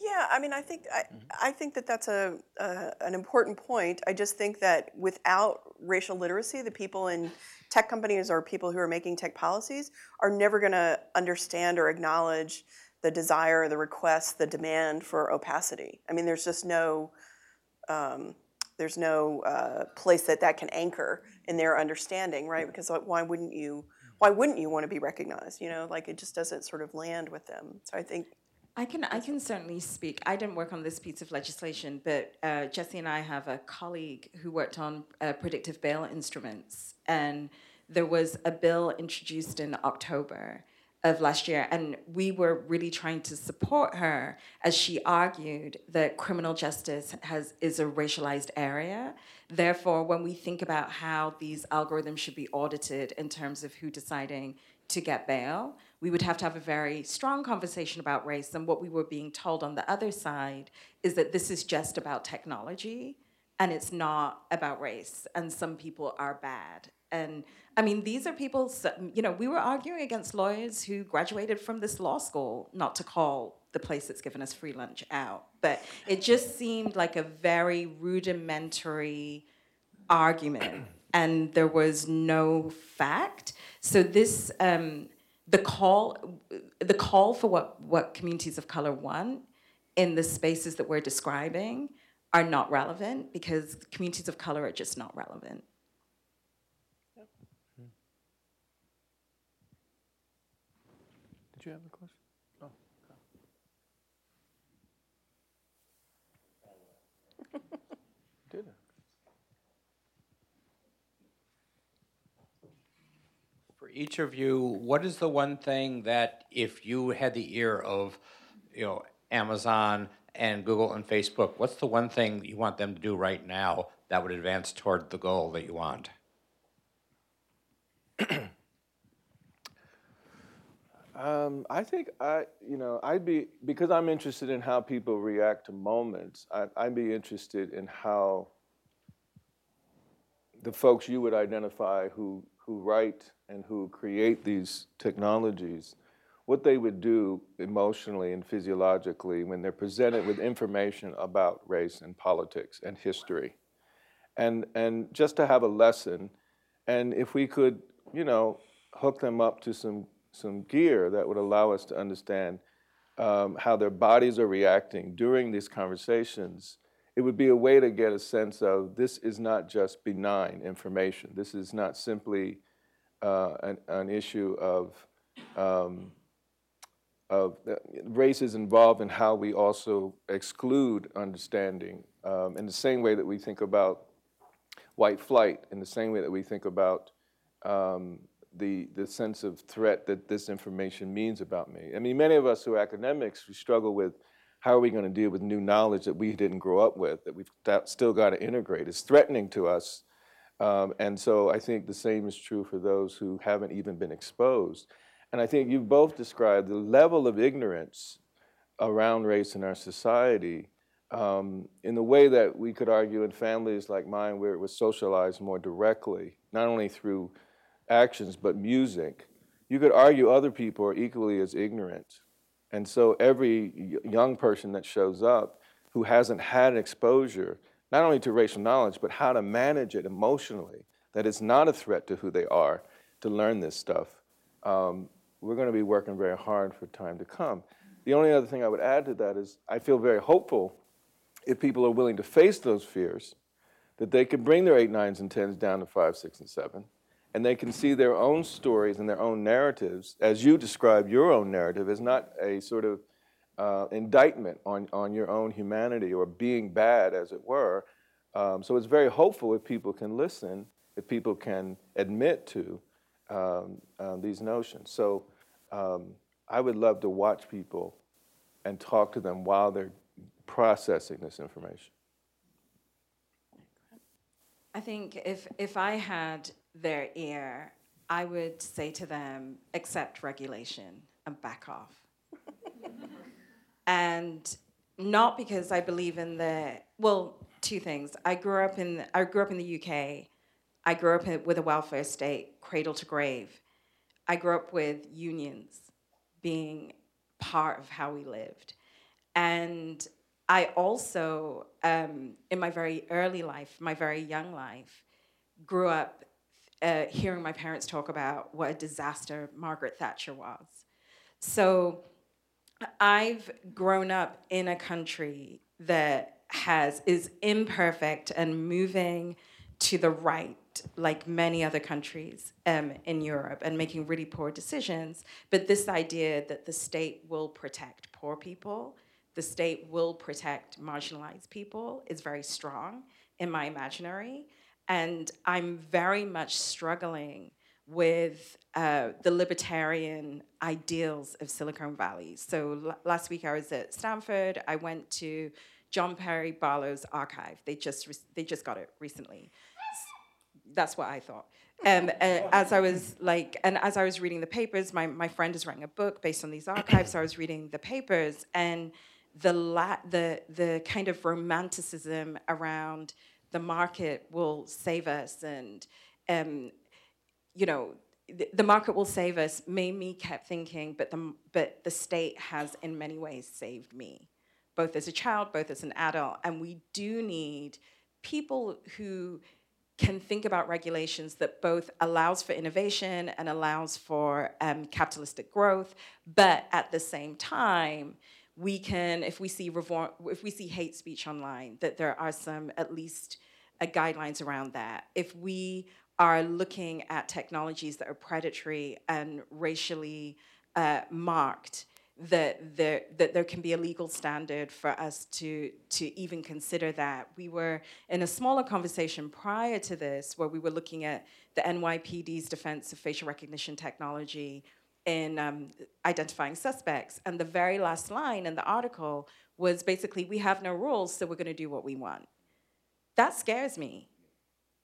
C: Yeah, I mean, I think I, I think that that's a, an important point. I just think that without racial literacy, the people in tech companies or people who are making tech policies are never going to understand or acknowledge the desire, the request, the demand for opacity. I mean, there's just no um, there's no uh, place that that can anchor in their understanding, right? Because like, why wouldn't you why wouldn't you want to be recognized? You know, like it just doesn't sort of land with them. So I think
A: I can I can certainly speak. I didn't work on this piece of legislation, but uh, Jessie and I have a colleague who worked on uh, predictive bail instruments, and there was a bill introduced in October of last year, and we were really trying to support her as she argued that criminal justice has is a racialized area. Therefore, when we think about how these algorithms should be audited in terms of who deciding to get bail, we would have to have a very strong conversation about race. And what we were being told on the other side is that this is just about technology and it's not about race. And some people are bad. And I mean, these are people, you know, we were arguing against lawyers who graduated from this law school, not to call the place that's given us free lunch out. But it just seemed like a very rudimentary argument. And there was no fact. So this um, the call the call for what what communities of color want in the spaces that we're describing are not relevant because communities of color are just not relevant. Hmm.
B: Did you have a question? Oh. Did it?
F: Each of you, what is the one thing that if you had the ear of, you know, Amazon and Google and Facebook, what's the one thing you want them to do right now that would advance toward the goal that you want?
B: um, I think I, you know, I'd be because I'm interested in how people react to moments. I, I'd be interested in how the folks you would identify who who write and who create these technologies, what they would do emotionally and physiologically when they're presented with information about race and politics and history. And, and just to have a lesson, and if we could, you know, hook them up to some, some gear that would allow us to understand um, how their bodies are reacting during these conversations, it would be a way to get a sense of this is not just benign information. This is not simply uh, an, an, issue of, um, of race is involved in how we also exclude understanding um, in the same way that we think about white flight, in the same way that we think about um, the, the sense of threat that this information means about me. I mean, many of us who are academics, we struggle with how are we going to deal with new knowledge that we didn't grow up with, that we've still got to integrate. It's threatening to us. Um, and so I think the same is true for those who haven't even been exposed. And I think you've both described the level of ignorance around race in our society um, in the way that we could argue in families like mine where it was socialized more directly, not only through actions but music. You could argue other people are equally as ignorant. And so every young person that shows up who hasn't had exposure, not only to racial knowledge, but how to manage it emotionally, that it's not a threat to who they are to learn this stuff, um, we're going to be working very hard for time to come. The only other thing I would add to that is I feel very hopeful if people are willing to face those fears, that they can bring their eight, nines, and tens down to five, six, and seven, and they can see their own stories and their own narratives, as you describe your own narrative, as not a sort of uh, indictment on, on your own humanity or being bad, as it were. Um, so it's very hopeful if people can listen, if people can admit to um, uh, these notions. So um, I would love to watch people and talk to them while they're processing this information.
A: I think if, if I had their ear, I would say to them, accept regulation and back off. and not because I believe in the, well, two things. I grew up in, I grew up in the UK. I grew up in, with a welfare state, cradle to grave. I grew up with unions being part of how we lived. And I also, um, in my very early life, my very young life, grew up uh, hearing my parents talk about what a disaster Margaret Thatcher was. So I've grown up in a country that has is imperfect and moving to the right, like many other countries um, in Europe, and making really poor decisions. But this idea that the state will protect poor people the state will protect marginalized people is very strong in my imaginary. And I'm very much struggling with uh, the libertarian ideals of Silicon Valley. So l- last week I was at Stanford. I went to John Perry Barlow's archive. They just re- they just got it recently. That's what I thought. Um, as I was like, and as I was reading the papers, my, my friend is writing a book based on these archives. so I was reading the papers, and the, la- the, the kind of romanticism around the market will save us and, um, you know, the, the market will save us made me kept thinking, but the, but the state has in many ways saved me, both as a child, both as an adult. And we do need people who can think about regulations that both allows for innovation and allows for um, capitalistic growth, but at the same time, we can, if we see reform, if we see hate speech online, that there are some at least uh, guidelines around that. If we are looking at technologies that are predatory and racially uh, marked, that there that there can be a legal standard for us to to even consider that. We were in a smaller conversation prior to this where we were looking at the NYPD's defense of facial recognition technology in um, identifying suspects. And the very last line in the article was basically, we have no rules, so we're going to do what we want. That scares me.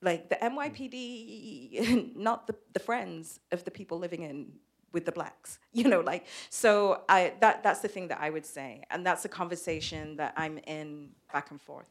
A: Like the NYPD, not the, the friends of the people living in with the blacks, you know, like so. I that that's the thing that I would say, and that's a conversation that I'm in back and forth.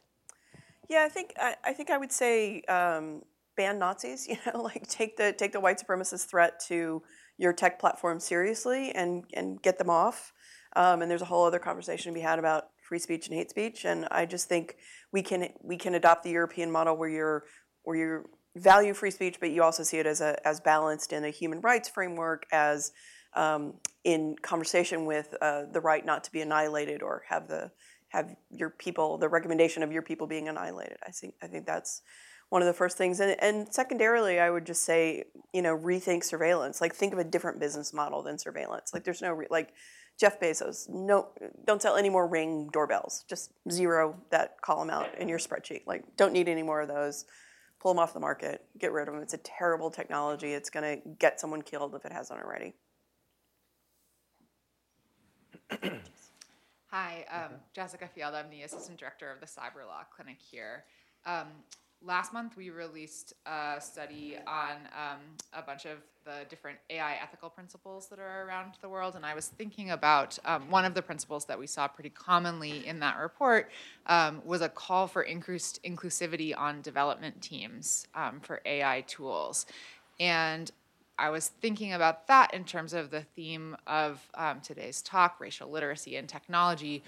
C: Yeah, I think I, I think I would say um, ban Nazis. You know, like take the take the white supremacist threat to your tech platform seriously and, and get them off. Um, and there's a whole other conversation to be had about free speech and hate speech. And I just think we can we can adopt the European model where you're where you value free speech, but you also see it as a as balanced in a human rights framework, as um, in conversation with uh, the right not to be annihilated or have the have your people the recommendation of your people being annihilated. I think I think that's one of the first things. And, and secondarily, I would just say, you know, rethink surveillance. Like, think of a different business model than surveillance. Like, there's no, re- like, Jeff Bezos, no, don't sell any more Ring doorbells. Just zero that column out in your spreadsheet. Like, don't need any more of those. pull them off the market, get rid of them. It's a terrible technology. It's going to get someone killed if it hasn't already.
G: Hi, um, Jessica Fjeld. I'm the assistant director of the Cyber Law Clinic here. Um, last month, we released a study on um, a bunch of the different AI ethical principles that are around the world, and I was thinking about um, one of the principles that we saw pretty commonly in that report um, was a call for increased inclusivity on development teams um, for AI tools. And I was thinking about that in terms of the theme of um, today's talk, racial literacy and technology.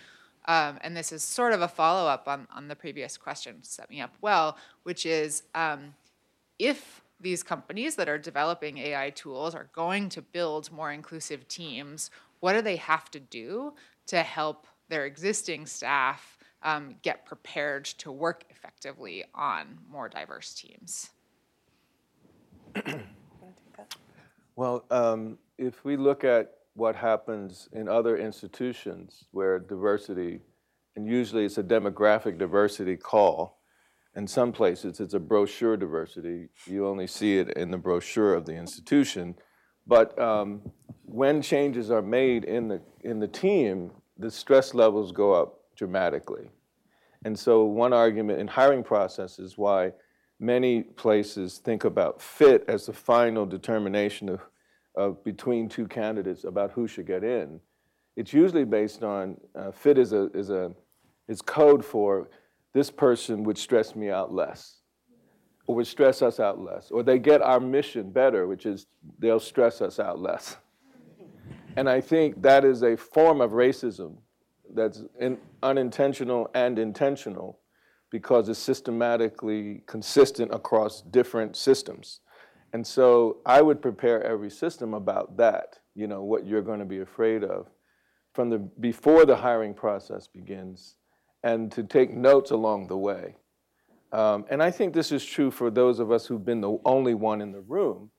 G: Um, and this is sort of a follow up on, on the previous question, set me up well, which is um, if these companies that are developing AI tools are going to build more inclusive teams, what do they have to do to help their existing staff um, get prepared to work effectively on more diverse teams?
B: Well, um, if we look at what happens in other institutions where diversity, and usually it's a demographic diversity call, in some places it's a brochure diversity. You only see it in the brochure of the institution. But um, when changes are made in the, in the team, the stress levels go up dramatically. And so, one argument in hiring process is why many places think about fit as the final determination of, of between two candidates about who should get in. It's usually based on uh, fit is a is a is code for this person would stress me out less, or would stress us out less, or they get our mission better, which is they'll stress us out less. And I think that is a form of racism that's in, unintentional and intentional because it's systematically consistent across different systems. And so I would prepare every system about that, you know, what you're going to be afraid of from the before the hiring process begins and to take notes along the way. Um, and I think this is true for those of us who've been the only one in the room,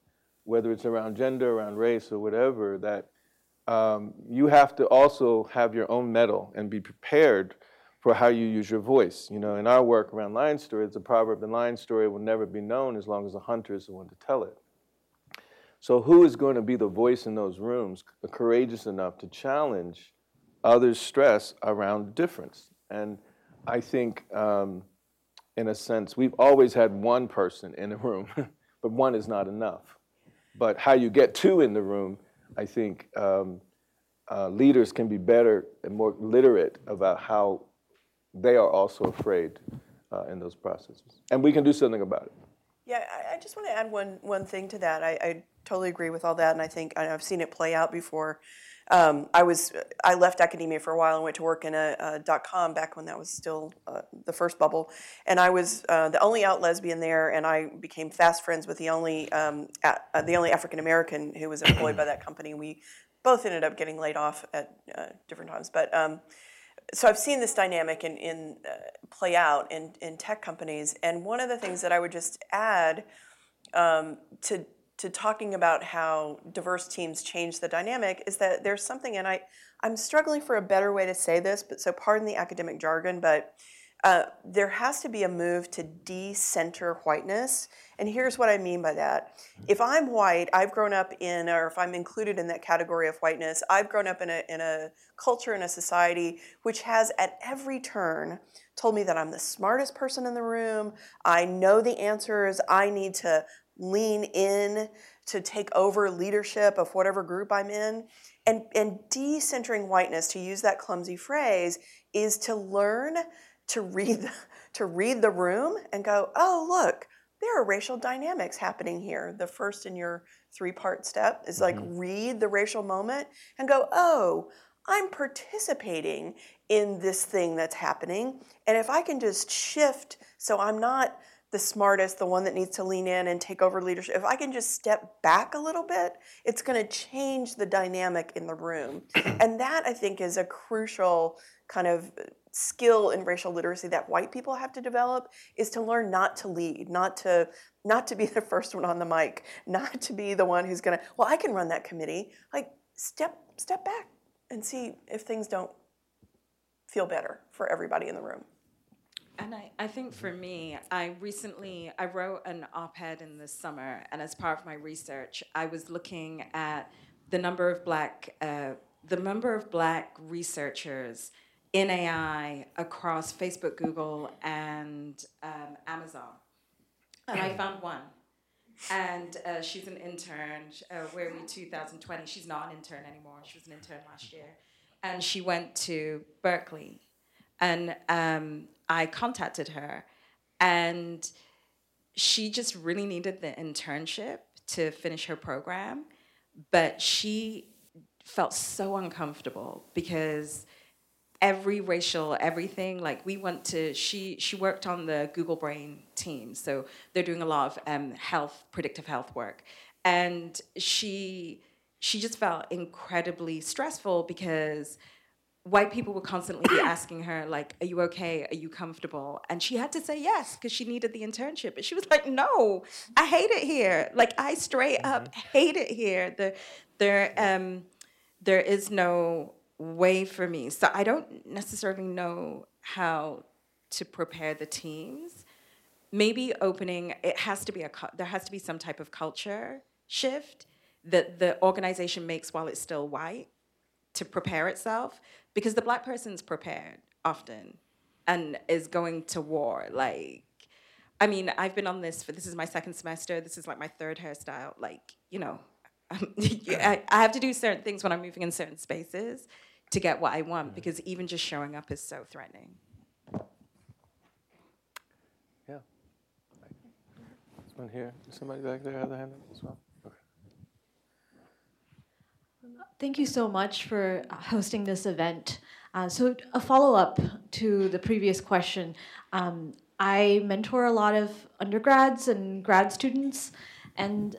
B: whether it's around gender, around race, or whatever, that um, you have to also have your own mettle and be prepared for how you use your voice. You know, in our work around lion story, it's a proverb: the lion story will never be known as long as the hunter is the one to tell it. So, who is going to be the voice in those rooms, courageous enough to challenge others' stress around difference? And I think, um, in a sense, we've always had one person in a room, but one is not enough. But how you get two in the room, I think um, uh, leaders can be better and more literate about how they are also afraid uh, in those processes. And we can do something about it.
C: Yeah, I, I just want to add one one thing to that. I, I, totally agree with all that, and I think I've seen it play out before. Um, I was I left academia for a while and went to work in a, a dot com back when that was still uh, the first bubble, and I was uh, the only out lesbian there, and I became fast friends with the only um, uh, the only African American who was employed by that company. We both ended up getting laid off at uh, different times, but. Um, so I've seen this dynamic in, in uh, play out in, in tech companies, and one of the things that I would just add um, to to talking about how diverse teams change the dynamic is that there's something, and I I'm struggling for a better way to say this, but so pardon the academic jargon, but uh, there has to be a move to decenter whiteness. And here's what I mean by that. If I'm white, I've grown up in, or if I'm included in that category of whiteness, I've grown up in a, in a culture, in a society which has at every turn told me that I'm the smartest person in the room. I know the answers. I need to lean in to take over leadership of whatever group I'm in. And, and decentering whiteness, to use that clumsy phrase, is to learn to read to read the room and go, oh look, there are racial dynamics happening here. The first in your three-part step is like mm-hmm. read the racial moment and go, oh, I'm participating in this thing that's happening. And if I can just shift so I'm not the smartest, the one that needs to lean in and take over leadership, if I can just step back a little bit, it's going to change the dynamic in the room. and that, I think, is a crucial kind of skill in racial literacy that white people have to develop is to learn not to lead, not to not to be the first one on the mic, not to be the one who's going to, well, I can run that committee. Like step step back and see if things don't feel better for everybody in the room.
A: And I, I think for me, I recently I wrote an op-ed in the summer, and as part of my research, I was looking at the number of black uh, the number of black researchers in AI across Facebook, Google, and um, Amazon, and I found one. And uh, she's an intern. Uh, we're in 2020. She's not an intern anymore. She was an intern last year, and she went to Berkeley and um, I contacted her, and she just really needed the internship to finish her program, but she felt so uncomfortable because every racial everything like we went to she she worked on the google brain team so they're doing a lot of um, health predictive health work. And she she just felt incredibly stressful because white people would constantly be asking her like are you okay? Are you comfortable? And she had to say yes because she needed the internship. But she was like no i hate it here. Like i straight up hate it here. The there um there is no way for me. So i don't necessarily know how to prepare the teams. Maybe opening it has to be a there has to be some type of culture shift that the organization makes while it's still white to prepare itself because the black person's prepared often and is going to war. Like i mean i've been on this for this is my second semester. This is like my third hairstyle. Like you know I, I have to do certain things when i'm moving in certain spaces to get what i want because even just showing up is so threatening
B: Yeah. This one here. Somebody back there have their hand up as well? Okay.
H: Thank you so much for hosting this event. Uh, so, a follow up to the previous question. Um, I mentor a lot of undergrads and grad students, and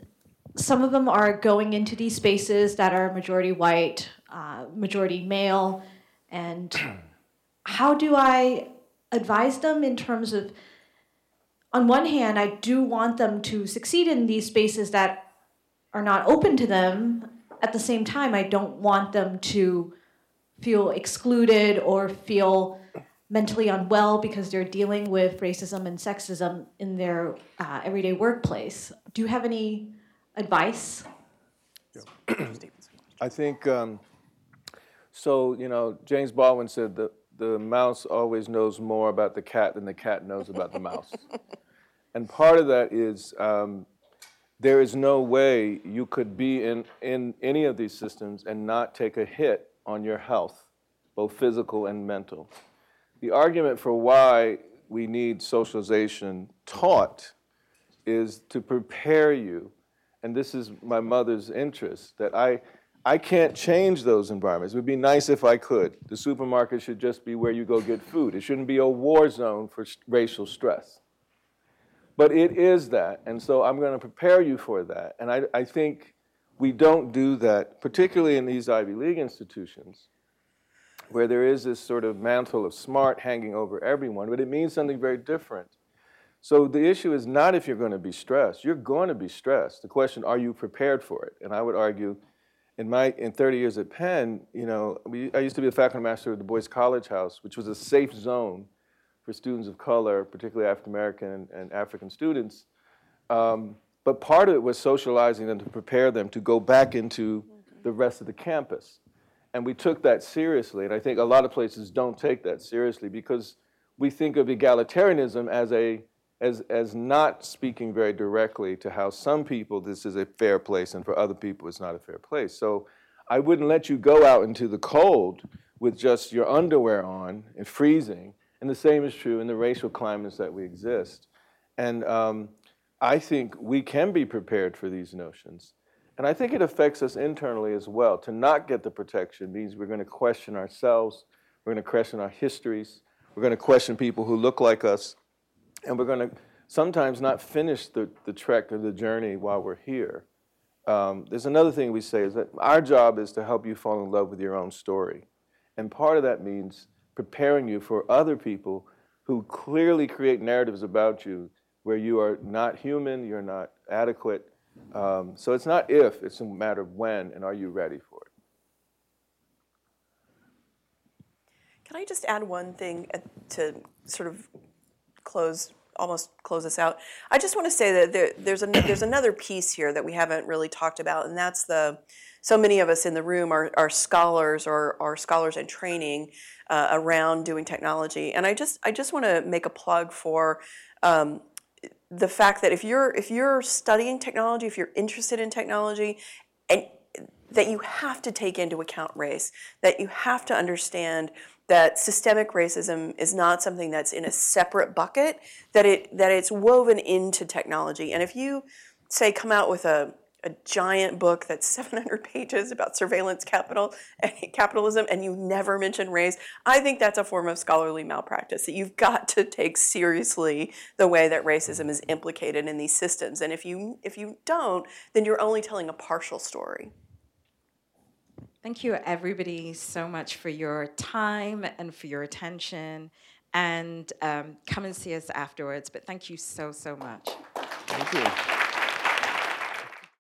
H: some of them are going into these spaces that are majority white, uh, majority male, and how do I advise them in terms of, on one hand, I do want them to succeed in these spaces that are not open to them. At the same time, I don't want them to feel excluded or feel mentally unwell because they're dealing with racism and sexism in their uh, everyday workplace. Do you have any advice?
B: I think um, so. You know, James Baldwin said that the mouse always knows more about the cat than the cat knows about the mouse. and part of that is um, there is no way you could be in, in any of these systems and not take a hit on your health, both physical and mental. The argument for why we need socialization taught is to prepare you, and this is my mother's interest, that I, I can't change those environments. It would be nice if I could. The supermarket should just be where you go get food. It shouldn't be a war zone for racial stress. But it is that, and so I'm going to prepare you for that. And I, I think we don't do that, particularly in these Ivy League institutions, where there is this sort of mantle of smart hanging over everyone, but it means something very different. So the issue is not if you're going to be stressed. You're going to be stressed. The question, are you prepared for it? And I would argue, in my in 30 years at Penn, you know, we, I used to be the faculty master of Du Bois College House, which was a safe zone for students of color, particularly African American and, and African students. Um, but part of it was socializing them to prepare them to go back into the rest of the campus. And we took that seriously. And I think a lot of places don't take that seriously because we think of egalitarianism as, a, as, as not speaking very directly to how some people this is a fair place and for other people it's not a fair place. So I wouldn't let you go out into the cold with just your underwear on and freezing. And the same is true in the racial climates that we exist. And um, I think we can be prepared for these notions. And I think it affects us internally as well. To not get the protection means we're going to question ourselves, we're going to question our histories, we're going to question people who look like us, and we're going to sometimes not finish the, the trek or the journey while we're here. Um, there's another thing we say is that our job is to help you fall in love with your own story. And part of that means preparing you for other people who clearly create narratives about you where you are not human, you're not adequate. Um, so it's not if, it's a matter of when, and are you ready for it?
C: Can I just add one thing uh, to sort of close almost close us out. I just want to say that there, there's an, there's another piece here that we haven't really talked about, and that's the so many of us in the room are, are scholars or are scholars in training uh, around doing technology, and I just I just want to make a plug for. Um, the fact that if you're if you're studying technology, if you're interested in technology, and that you have to take into account race, that you have to understand that systemic racism is not something that's in a separate bucket, that it that it's woven into technology. And if you say come out with a a giant book that's 700 pages about surveillance capital capitalism and you never mention race i think that's a form of scholarly malpractice that you've got to take seriously the way that racism is implicated in these systems and if you if you don't then you're only telling a partial story
A: Thank you, everybody, so much for your time and for your attention. And um, come and see us afterwards. But thank you so, so much.
B: Thank you.